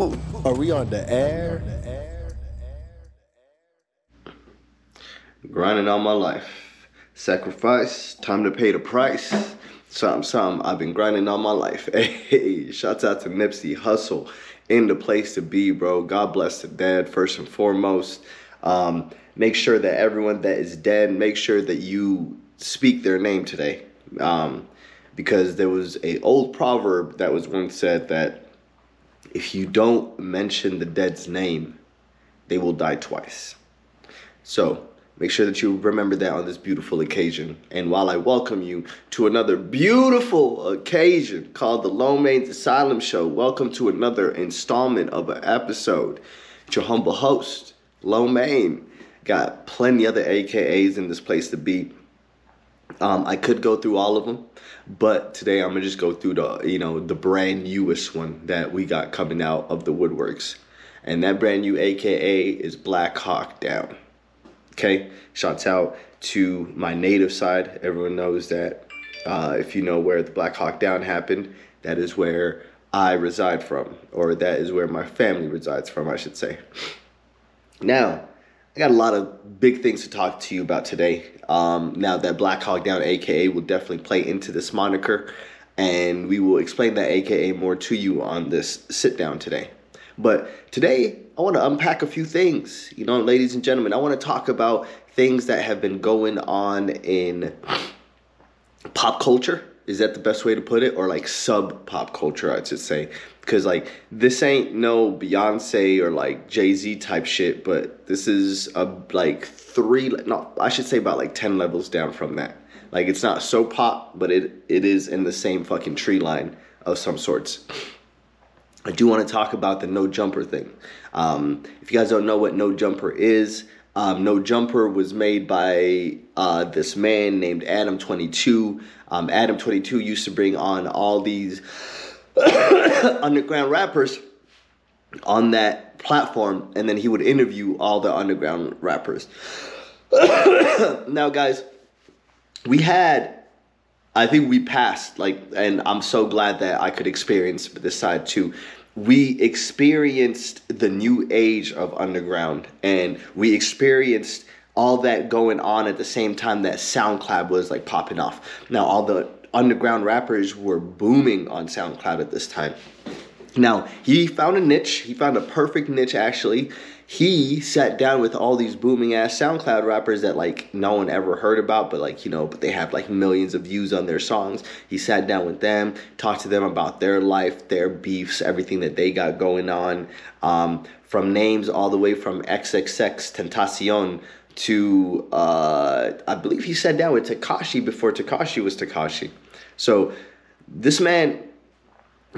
Are we on the air? Grinding all my life. Sacrifice, time to pay the price. Something, something. I've been grinding all my life. Hey, shouts out to Nipsey Hussle in the place to be, bro. God bless the dead, first and foremost. Um, make sure that everyone that is dead, make sure that you speak their name today. Um, because there was a old proverb that was once said that if you don't mention the dead's name, they will die twice. So make sure that you remember that on this beautiful occasion. And while I welcome you to another beautiful occasion called the Low Mein's Asylum Show, welcome to another installment of an episode. It's your humble host, Low Mein. Got plenty other AKAs in this place to be. Um, I could go through all of them, but today I'm gonna just go through the you know the brand newest one that we got coming out of the woodworks, and that brand new AKA is Black Hawk Down. Okay, shouts out to my native side. Everyone knows that uh, if you know where the Black Hawk Down happened, that is where I reside from, or that is where my family resides from, I should say. Now, got a lot of big things to talk to you about today. Um, now that Black Hawk Down AKA will definitely play into this moniker, and we will explain that AKA more to you on this sit down today. But today, I want to unpack a few things. You know, ladies and gentlemen, I want to talk about things that have been going on in pop culture. Is that the best way to put it? Or like sub pop culture, I should say. Because like this ain't no Beyonce or like Jay Z type shit, but this is a like three, no, I should say about like 10 levels down from that. Like it's not so pop, but it it is in the same fucking tree line of some sorts. I do want to talk about the no jumper thing. Um, if you guys don't know what no jumper is, um, no jumper was made by uh, this man named Adam Twenty Two. Um, Adam Twenty Two used to bring on all these underground rappers on that platform, and then he would interview all the underground rappers. now, guys, we had I think we passed like, and I'm so glad that I could experience this side too. We experienced the new age of underground, and we experienced all that going on at the same time that SoundCloud was like popping off. Now, all the underground rappers were booming on SoundCloud at this time. Now, he found a niche. He found a perfect niche actually he sat down with all these booming ass SoundCloud rappers that like no one ever heard about, but like you know, but they have like millions of views on their songs. He sat down with them, talked to them about their life, their beefs, everything that they got going on, um, from names all the way from XXXTentacion to uh, I believe he sat down with Tekashi before Tekashi was Tekashi. So this man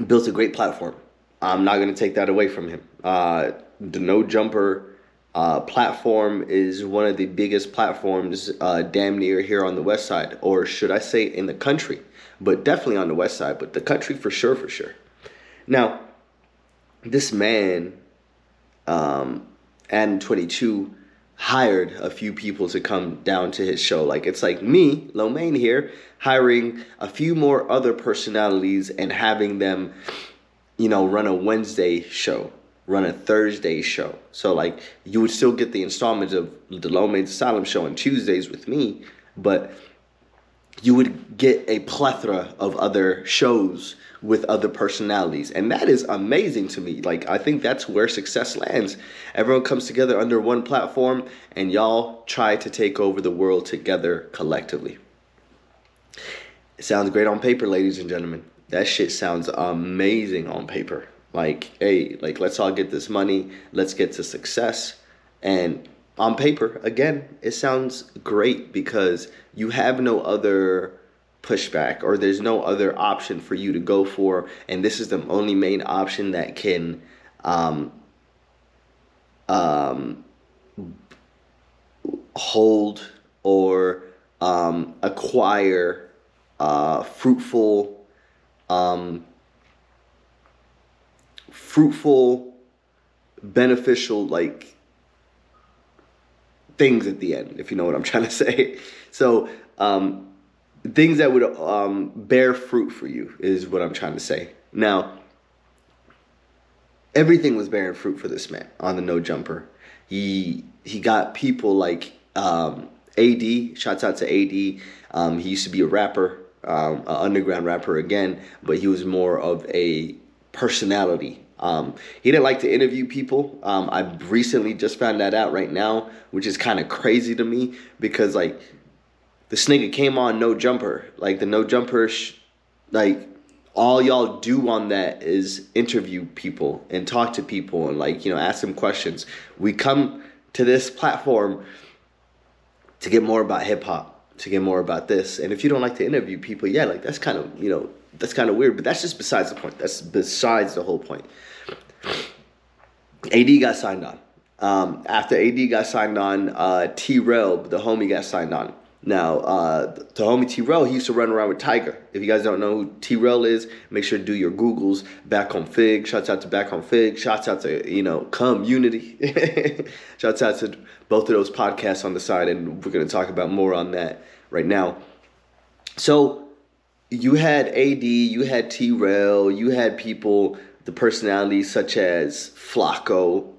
built a great platform. I'm not to take that away from him. Uh, the No Jumper uh, platform is one of the biggest platforms, uh, damn near here on the west side, or should I say in the country, but definitely on the west side, but the country for sure, for sure. Now, this man, um, and 22, hired a few people to come down to his show. Like it's like me, Low Mein here, hiring a few more other personalities and having them, you know, run a Wednesday show run a Thursday show. So like you would still get the installments of the Low Mein's Asylum show on Tuesdays with me, but you would get a plethora of other shows with other personalities. And that is amazing to me. Like I think that's where success lands. Everyone comes together under one platform and y'all try to take over the world together collectively. It sounds great on paper, ladies and gentlemen. That shit sounds amazing on paper like hey like let's all get this money. Let's get to success. And on paper again it sounds great because you have no other pushback or there's no other option for you to go for. And this is the only main option that can um, um, hold or um, acquire uh, fruitful um, fruitful, beneficial, like things at the end, if you know what I'm trying to say. So, um, things that would um, bear fruit for you is what I'm trying to say. Now, everything was bearing fruit for this man on the no jumper. He he got people like um, AD. Shouts out to AD. Um, he used to be a rapper, um, an underground rapper again, but he was more of a personality. Um, he didn't like to interview people. Um, I recently just found that out right now, which is kind of crazy to me because like this nigga came on no jumper, like the no jumper, sh- like all y'all do on that is interview people and talk to people and like you know ask them questions. We come to this platform to get more about hip hop, to get more about this. And if you don't like to interview people, yeah, like that's kind of you know that's kind of weird. But that's just besides the point. That's besides the whole point. AD got signed on. Um, after AD got signed on, uh, T Rail, the homie, got signed on. Now, uh, the homie T Rail, he used to run around with Tyga. If you guys don't know who T Rail is, make sure to do your Googles. Back on Fig. Shouts out to Back on Fig. Shouts out to, you know, Community. Shouts out to both of those podcasts on the side. And we're going to talk about more on that right now. So, you had AD, you had T Rail, you had people, the personalities such as Flacco,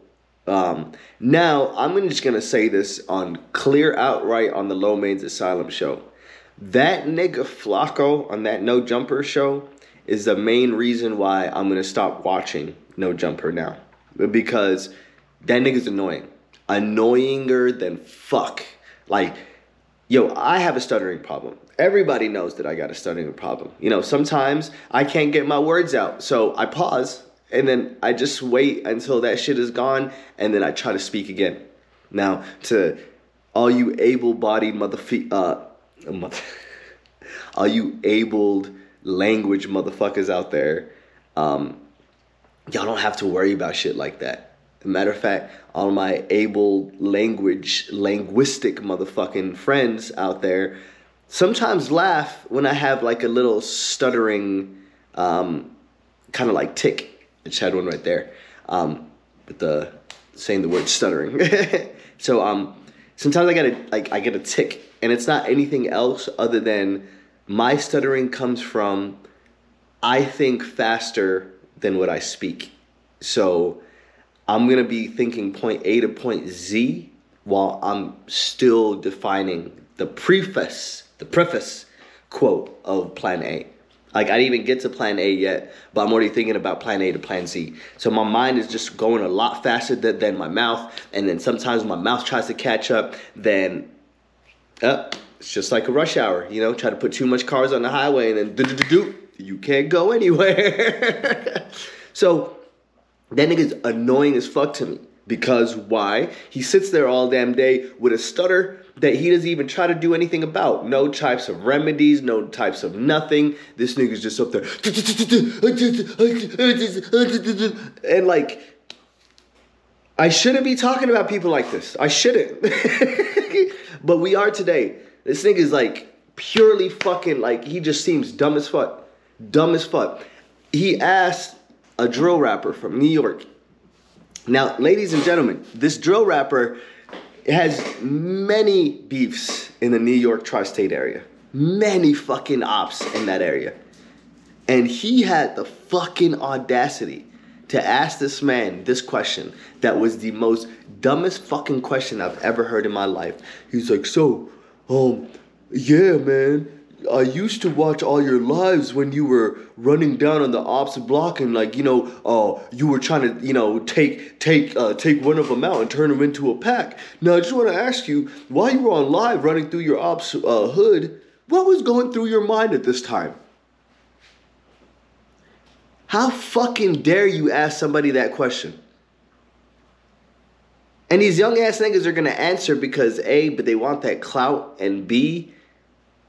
um, now, I'm just gonna say this on clear outright on the Low Mein's Asylum show. That nigga Flacco on that No Jumper show is the main reason why I'm gonna stop watching No Jumper now. Because that nigga's annoying. Annoyinger than fuck. Like, yo, I have a stuttering problem. Everybody knows that I got a stuttering problem. You know, sometimes I can't get my words out. So I pause and then I just wait until that shit is gone, and then I try to speak again. Now, to all you able-bodied motherfuckers, uh, mother- all you abled language motherfuckers out there, um, y'all don't have to worry about shit like that. matter of fact, all my able language, linguistic motherfucking friends out there sometimes laugh when I have like a little stuttering, um, kind of like tick I just had one right there um, with the saying the word stuttering. so um, sometimes I get a like I get a tick, and it's not anything else other than my stuttering comes from I think faster than what I speak. So I'm gonna be thinking point A to point Z while I'm still defining the preface, the preface quote of plan A. Like I didn't even get to plan A yet, but I'm already thinking about plan A to plan Z. So my mind is just going a lot faster than, than my mouth, and then sometimes my mouth tries to catch up. Then, uh, it's just like a rush hour, you know. Try to put too much cars on the highway, and then do do do you can't go anywhere. so that nigga's annoying as fuck to me because why? He sits there all damn day with a stutter that he doesn't even try to do anything about. No types of remedies, no types of nothing. This nigga's just up there. And like, I shouldn't be talking about people like this. I shouldn't. but we are today. This nigga's like purely fucking like, he just seems dumb as fuck. Dumb as fuck. He asked a drill rapper from New York. Now, ladies and gentlemen, this drill rapper has many beefs in the New York tri state area. Many fucking ops in that area. And he had the fucking audacity to ask this man this question that was the most dumbest fucking question I've ever heard in my life. He's like, So, um, yeah, man, I used to watch all your lives when you were running down on the ops block and like you know, uh, you were trying to you know take take uh, take one of them out and turn them into a pack. Now I just want to ask you, while you were on live running through your ops uh, hood, what was going through your mind at this time? How fucking dare you ask somebody that question? And these young ass niggas are gonna answer because A, but they want that clout, and B,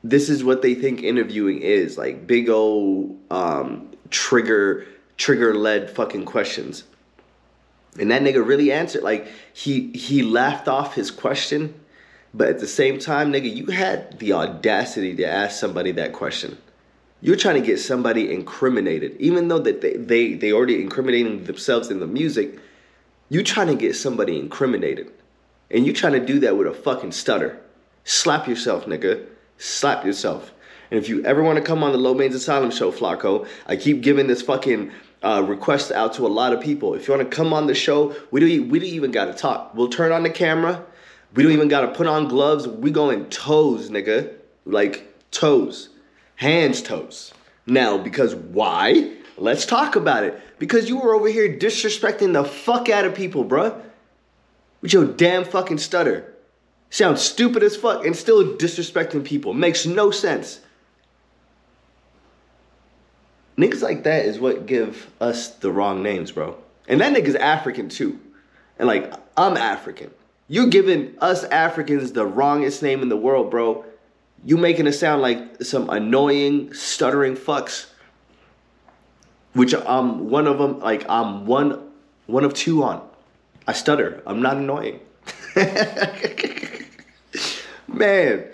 this is what they think interviewing is like big old um, trigger trigger led fucking questions. And that nigga really answered like he he laughed off his question but at the same time nigga you had the audacity to ask somebody that question. You're trying to get somebody incriminated. Even though that they they, they already incriminating themselves in the music you trying to get somebody incriminated. And you trying to do that with a fucking stutter. Slap yourself nigga slap yourself. And if you ever want to come on the Low Mein's Asylum show, Flacco, I keep giving this fucking uh, request out to a lot of people. If you want to come on the show, we don't we don't even got to talk. We'll turn on the camera. We don't even got to put on gloves. We going toes, nigga. Like toes, hands, toes. Now, because why? Let's talk about it. Because you were over here disrespecting the fuck out of people, bruh. With your damn fucking stutter. Sounds stupid as fuck and still disrespecting people. Makes no sense. Niggas like that is what give us the wrong names, bro. And that nigga's African too. And like, I'm African. You're giving us Africans the wrongest name in the world, bro. You making it sound like some annoying, stuttering fucks. Which I'm one of them, like I'm one one of two on. I stutter. I'm not annoying. Man,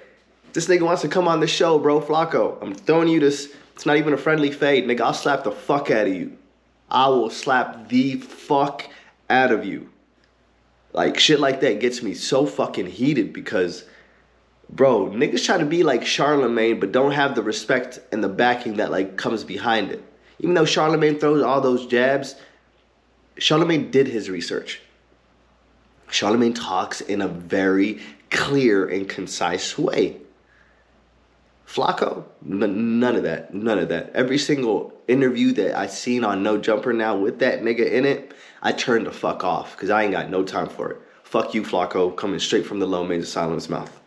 this nigga wants to come on the show, bro. Flacco, I'm throwing you this. It's not even a friendly fade, nigga. I'll slap the fuck out of you. I will slap the fuck out of you. Like shit like that gets me so fucking heated because, bro, niggas try to be like Charlemagne, but don't have the respect and the backing that like comes behind it. Even though Charlemagne throws all those jabs, Charlemagne did his research. Charlemagne talks in a very clear and concise way. Flacco, n- none of that, none of that. Every single interview that I seen on No Jumper now with that nigga in it, I turned the fuck off because I ain't got no time for it. Fuck you, Flacco, coming straight from the low major asylum's mouth.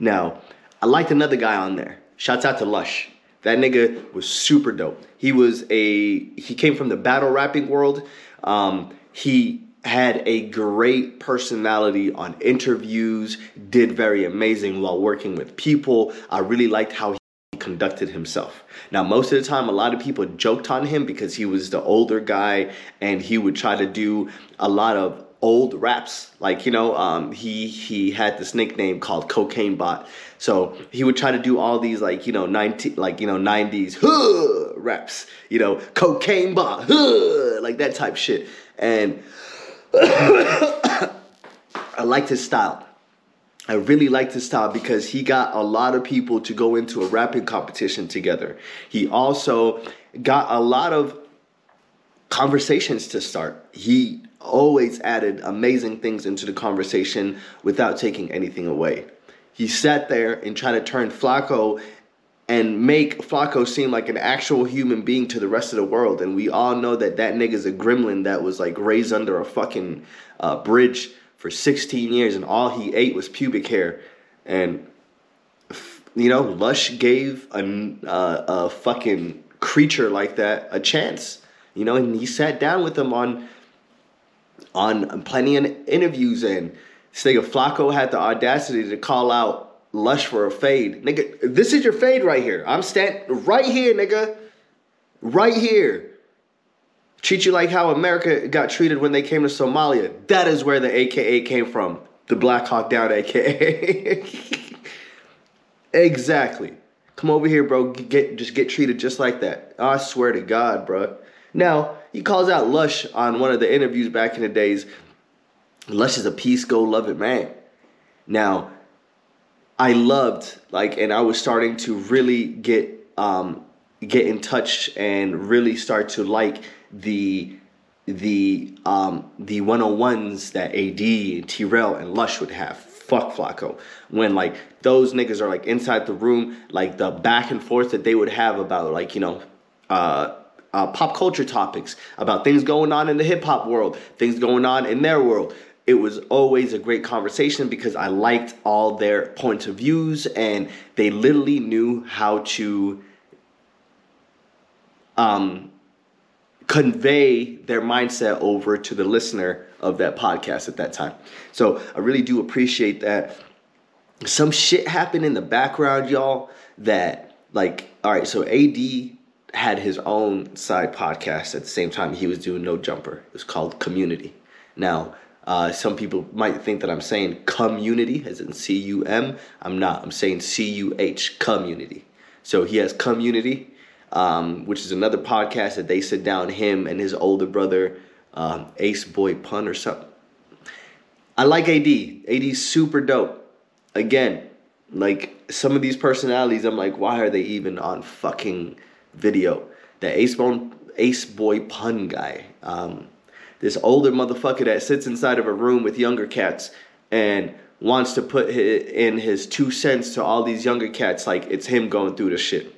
Now, I liked another guy on there. Shouts out to Lush. That nigga was super dope. He was a he came from the battle rapping world. Um, he had a great personality on interviews, did very amazing while working with people. I really liked how he conducted himself. Now, most of the time, a lot of people joked on him because he was the older guy and he would try to do a lot of old raps. Like, you know, um, he he had this nickname called Cocaine Bot. So he would try to do all these like, you know, 90 like, you know, 90s huh, raps, you know, cocaine bot, huh, like that type shit. And I liked his style. I really liked his style because he got a lot of people to go into a rapping competition together. He also got a lot of conversations to start. He always added amazing things into the conversation without taking anything away. He sat there and tried to turn Flacco and make Flacco seem like an actual human being to the rest of the world. And we all know that that nigga's a gremlin that was like raised under a fucking uh, bridge for 16 years and all he ate was pubic hair. And, you know, Lush gave a, uh, a fucking creature like that a chance. You know, and he sat down with him on on plenty of interviews and this nigga Flacco had the audacity to call out Lush for a fade. Nigga, this is your fade right here. I'm stand right here, nigga. Right here. Treat you like how America got treated when they came to Somalia. That is where the AKA came from. The Black Hawk Down AKA. exactly. Come over here, bro. Get just get treated just like that. I swear to God, bro. Now, he calls out Lush on one of the interviews back in the days. Lush is a peace, go love it man. Now, I loved like, and I was starting to really get um, get in touch and really start to like the the um, the one on ones that AD and T-Rail and Lush would have. Fuck Flacco. When like those niggas are like inside the room, like the back and forth that they would have about like you know. Uh, uh, pop culture topics about things going on in the hip hop world, things going on in their world it was always a great conversation because I liked all their points of views and they literally knew how to um, convey their mindset over to the listener of that podcast at that time. So I really do appreciate that. Some shit happened in the background, y'all, that like, all right, so AD had his own side podcast at the same time he was doing No Jumper. It was called Community. Now, uh, some people might think that I'm saying community, as in C U M. I'm not. I'm saying C U H, community. So he has community, um, which is another podcast that they sit down, him and his older brother, um, Ace Boy Pun or something. I like AD. AD's super dope. Again, like some of these personalities, I'm like, why are they even on fucking video? The Ace Bone Ace Boy Pun guy. Um, this older motherfucker that sits inside of a room with younger cats and wants to put in his two cents to all these younger cats like it's him going through the shit.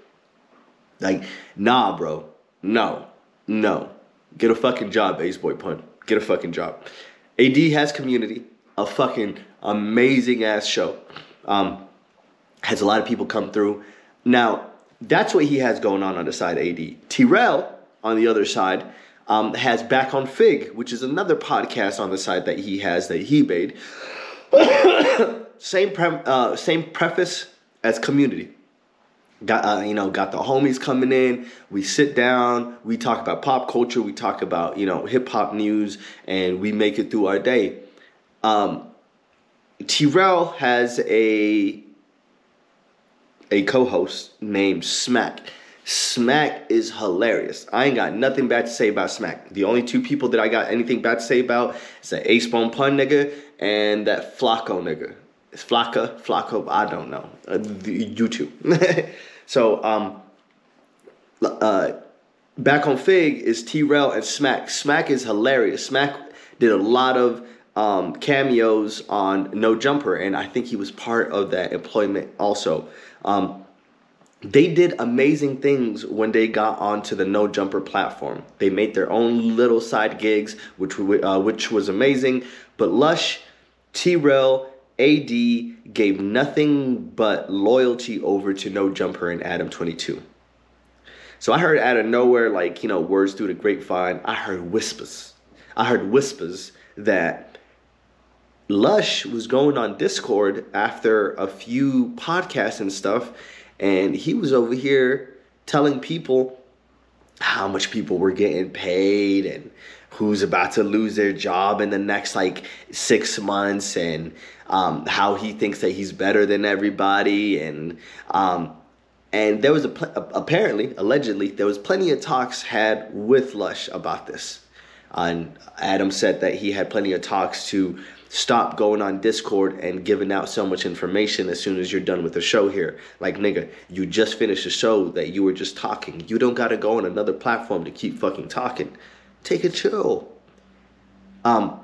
Like, nah, bro. No. No. Get a fucking job, Ace Boy Pun. Get a fucking job. AD has community, a fucking amazing ass show. Um, has a lot of people come through. Now, that's what he has going on on the side, AD. Terrell, on the other side, um, has Back on Fig, which is another podcast on the side that he has that he made. same pre- uh, same preface as Community. Got uh, you know, got the homies coming in. We sit down, we talk about pop culture, we talk about you know hip hop news, and we make it through our day. Um, Terrell has a a co-host named Smack. Smack is hilarious. I ain't got nothing bad to say about Smack. The only two people that I got anything bad to say about is that Ace Bone Pun nigga and that Flacco nigga. It's Flacca, Flacco, I don't know. Uh, YouTube. so, um, uh, back on Fig is T-Rel and Smack. Smack is hilarious. Smack did a lot of um, cameos on No Jumper, and I think he was part of that employment also. Um, they did amazing things when they got onto the No Jumper platform. They made their own little side gigs, which uh, which was amazing. But Lush, T-Rel, AD gave nothing but loyalty over to No Jumper and Adam 22. So I heard out of nowhere, like, you know, words through the grapevine, I heard whispers. I heard whispers that Lush was going on Discord after a few podcasts and stuff, and he was over here telling people how much people were getting paid and who's about to lose their job in the next like six months and um, how he thinks that he's better than everybody and um, and there was a pl- apparently allegedly there was plenty of talks had with Lush about this. And Adam said that he had plenty of talks to stop going on Discord and giving out so much information as soon as you're done with the show here. Like, nigga, you just finished a show that you were just talking. You don't gotta go on another platform to keep fucking talking. Take a chill. Um,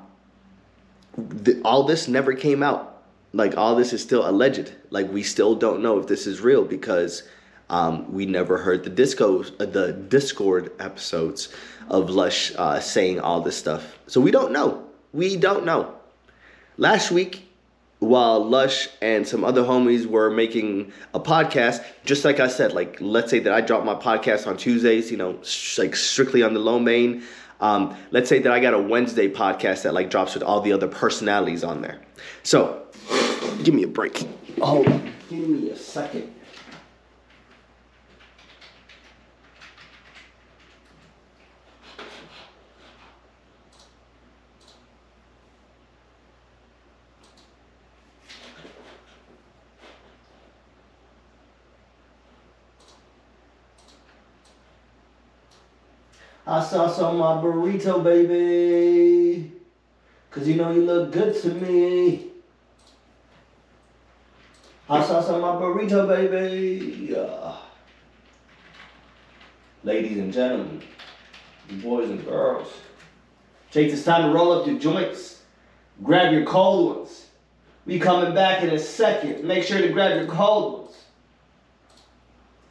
the, all this never came out. Like, all this is still alleged. Like, we still don't know if this is real because um, we never heard the disco, uh, the Discord episodes of Lush uh, saying all this stuff. So we don't know. We don't know. Last week, while Lush and some other homies were making a podcast, just like I said, like let's say that I drop my podcast on Tuesdays, you know, sh- like strictly on the Low Mein. Um, let's say that I got a Wednesday podcast that like drops with all the other personalities on there. So, give me a break. Oh. Give me a second. I sauce on my burrito, baby. Cause you know you look good to me. Hot sauce on my burrito, baby. Yeah. Ladies and gentlemen, boys and girls, take this time to roll up your joints. Grab your cold ones. We coming back in a second. Make sure to grab your cold ones.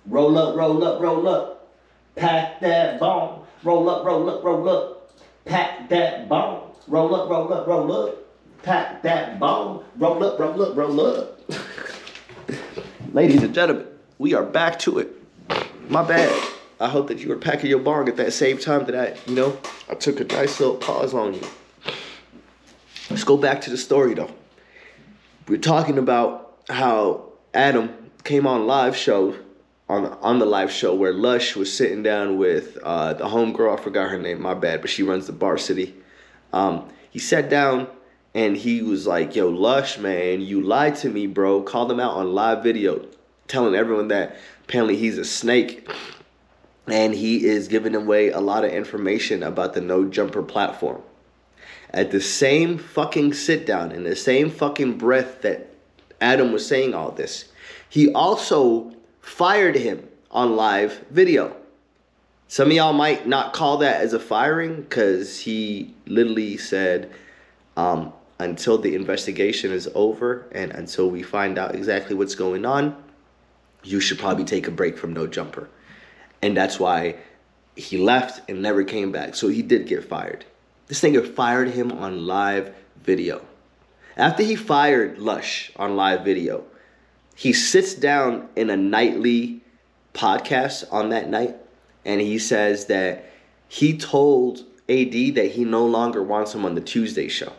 Roll up, roll up, roll up. Pack that bomb. Roll up, roll up, roll up. Pack that bone. Roll up, roll up, roll up. Pack that bone. Roll up, roll up, roll up. Ladies and gentlemen, we are back to it. My bad. I hope that you were packing your bong at that same time that I, you know, I took a nice little pause on you. Let's go back to the story though. We're talking about how Adam came on live show on on the live show where Lush was sitting down with uh, the homegirl. I forgot her name. My bad, but she runs the Bar City. Um, he sat down and he was like, "Yo, Lush, man, you lied to me, bro." Called him out on live video, telling everyone that apparently he's a snake, and he is giving away a lot of information about the No Jumper platform. At the same fucking sit down, in the same fucking breath that Adam was saying all this, he also fired him on live video, Some of y'all might not call that as a firing because he literally said, um, until the investigation is over and until we find out exactly what's going on, you should probably take a break from No Jumper. And that's why he left and never came back. So he did get fired. This nigga fired him on live video. After he fired Lush on live video, he sits down in a nightly podcast on that night and he says that he told AD that he no longer wants him on the Tuesday show.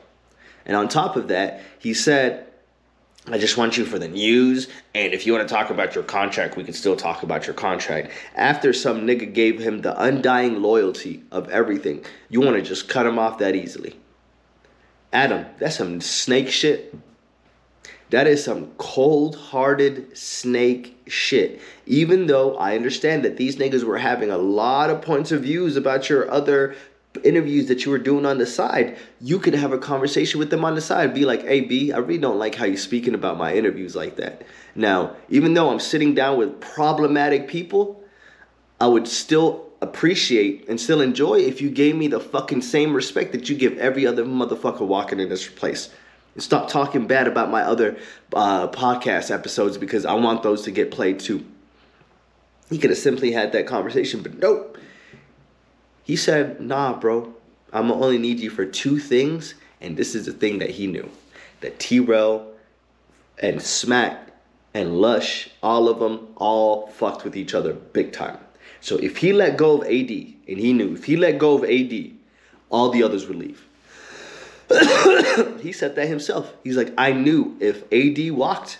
And on top of that, he said, I just want you for the news. And if you want to talk about your contract, we can still talk about your contract. After some nigga gave him the undying loyalty of everything, you want to just cut him off that easily. Adam, that's some snake shit. That is some cold hearted snake shit. Even though I understand that these niggas were having a lot of points of views about your other interviews that you were doing on the side, you could have a conversation with them on the side. Be like, hey, B, I really don't like how you're speaking about my interviews like that. Now, even though I'm sitting down with problematic people, I would still appreciate and still enjoy if you gave me the fucking same respect that you give every other motherfucker walking in this place. Stop talking bad about my other uh, podcast episodes because I want those to get played too. He could have simply had that conversation, but nope. He said, nah, bro, I'm gonna only need you for two things. And this is the thing that he knew that T and Smack and Lush, all of them, all fucked with each other big time. So if he let go of AD, and he knew if he let go of AD, all the others would leave. he said that himself. He's like, I knew if AD walked,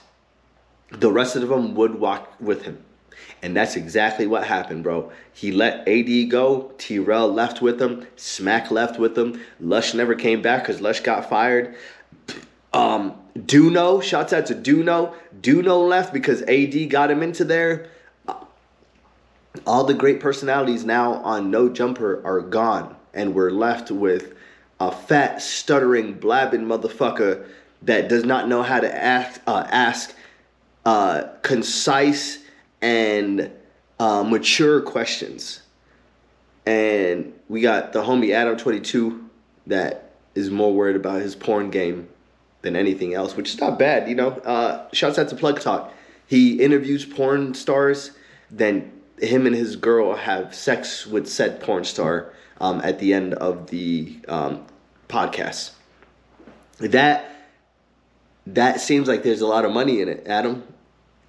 the rest of them would walk with him. And that's exactly what happened, bro. He let AD go. T Rel left with him. Smack left with him. Lush never came back because Lush got fired. Um, Duno, shouts out to Duno. Duno left because AD got him into there. All the great personalities now on No Jumper are gone. And we're left with a fat, stuttering, blabbing motherfucker that does not know how to ask, uh, ask uh, concise and uh, mature questions. And we got the homie Adam Twenty Two that is more worried about his porn game than anything else, which is not bad, you know. Uh, shouts out to Plug Talk. He interviews porn stars, then him and his girl have sex with said porn star um, at the end of the um, podcast. That that seems like there's a lot of money in it, Adam.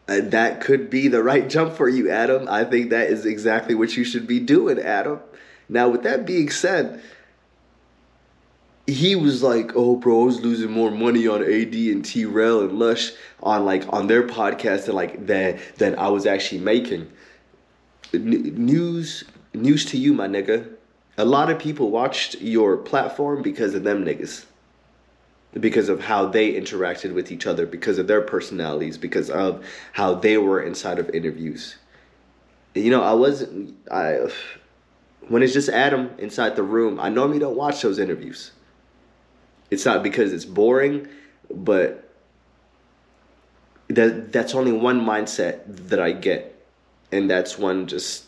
Uh, that could be the right jump for you, Adam. I think that is exactly what you should be doing, Adam. Now, with that being said, he was like, "Oh, bro, I was losing more money on AD and T Rel and Lush on like on their podcast than like than than I was actually making." N- news, news to you, my nigga. A lot of people watched your platform because of them niggas because of how they interacted with each other, because of their personalities, because of how they were inside of interviews. You know, I wasn't I when it's just Adam inside the room, I normally don't watch those interviews. It's not because it's boring, but that that's only one mindset that I get. And that's one just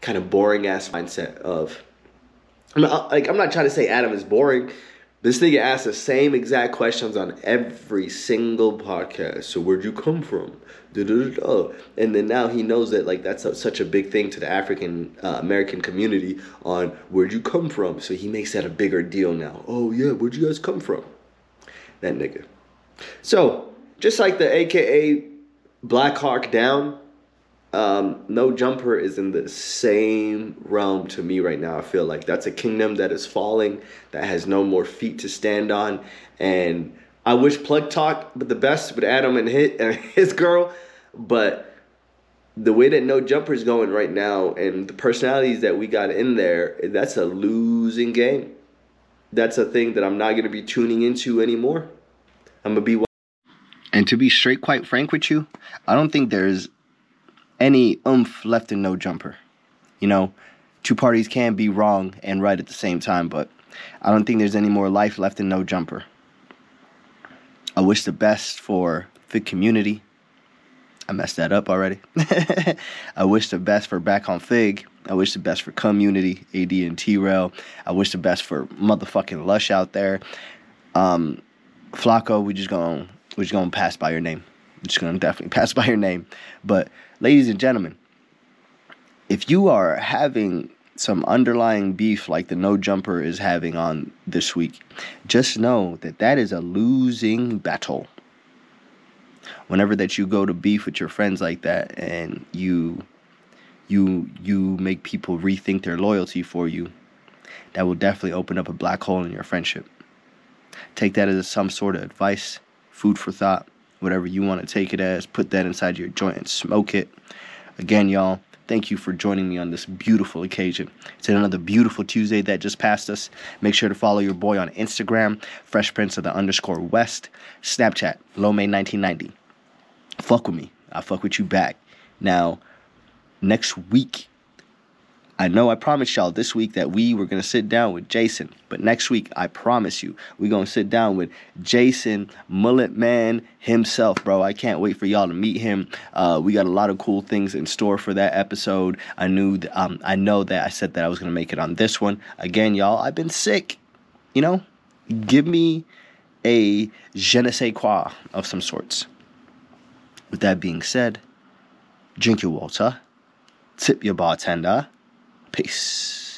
kind of boring ass mindset of I'm not, like I'm not trying to say Adam is boring this nigga asks the same exact questions on every single podcast. So where'd you come from? Da-da-da-da. And then now he knows that like that's a, such a big thing to the African uh, American community on where'd you come from. So he makes that a bigger deal now. Oh yeah, where'd you guys come from? That nigga. So just like the AKA Black Hawk Down, um, no Jumper is in the same realm to me right now. I feel like that's a kingdom that is falling, that has no more feet to stand on. And I wish Plug Talk, but the best with Adam and his, and his girl. But the way that No Jumper is going right now and the personalities that we got in there, that's a losing game. That's a thing that I'm not going to be tuning into anymore. I'm to be. And to be straight, quite frank with you, I don't think there's any oomph left in no jumper. You know, two parties can be wrong and right at the same time, but I don't think there's any more life left in no jumper. I wish the best for the community. I messed that up already. I wish the best for back on Fig. I wish the best for community, AD and T Rail. I wish the best for motherfucking Lush out there. Um, Flacco, we just gonna we just gonna pass by your name. We're just gonna definitely pass by your name. But ladies and gentlemen, if you are having some underlying beef like the no jumper is having on this week, just know that that is a losing battle. Whenever that you go to beef with your friends like that and you you you make people rethink their loyalty for you, that will definitely open up a black hole in your friendship. Take that as some sort of advice, food for thought, whatever you want to take it as. Put that inside your joint and smoke it. Again, y'all, Thank you for joining me on this beautiful occasion. It's another beautiful Tuesday that just passed us. Make sure to follow your boy on Instagram, Fresh Prince of the underscore West, Snapchat, Lomay1990. Fuck with me. I'll fuck with you back. Now, next week, I know I promised y'all this week that we were going to sit down with Jason, but next week, I promise you, we're going to sit down with Jason Mullet Man himself, bro. I can't wait for y'all to meet him. Uh, we got a lot of cool things in store for that episode. I knew, th- um, I know that I said that I was going to make it on this one. Again, y'all, I've been sick. You know, give me a je ne sais quoi of some sorts. With that being said, drink your water, tip your bartender Peace.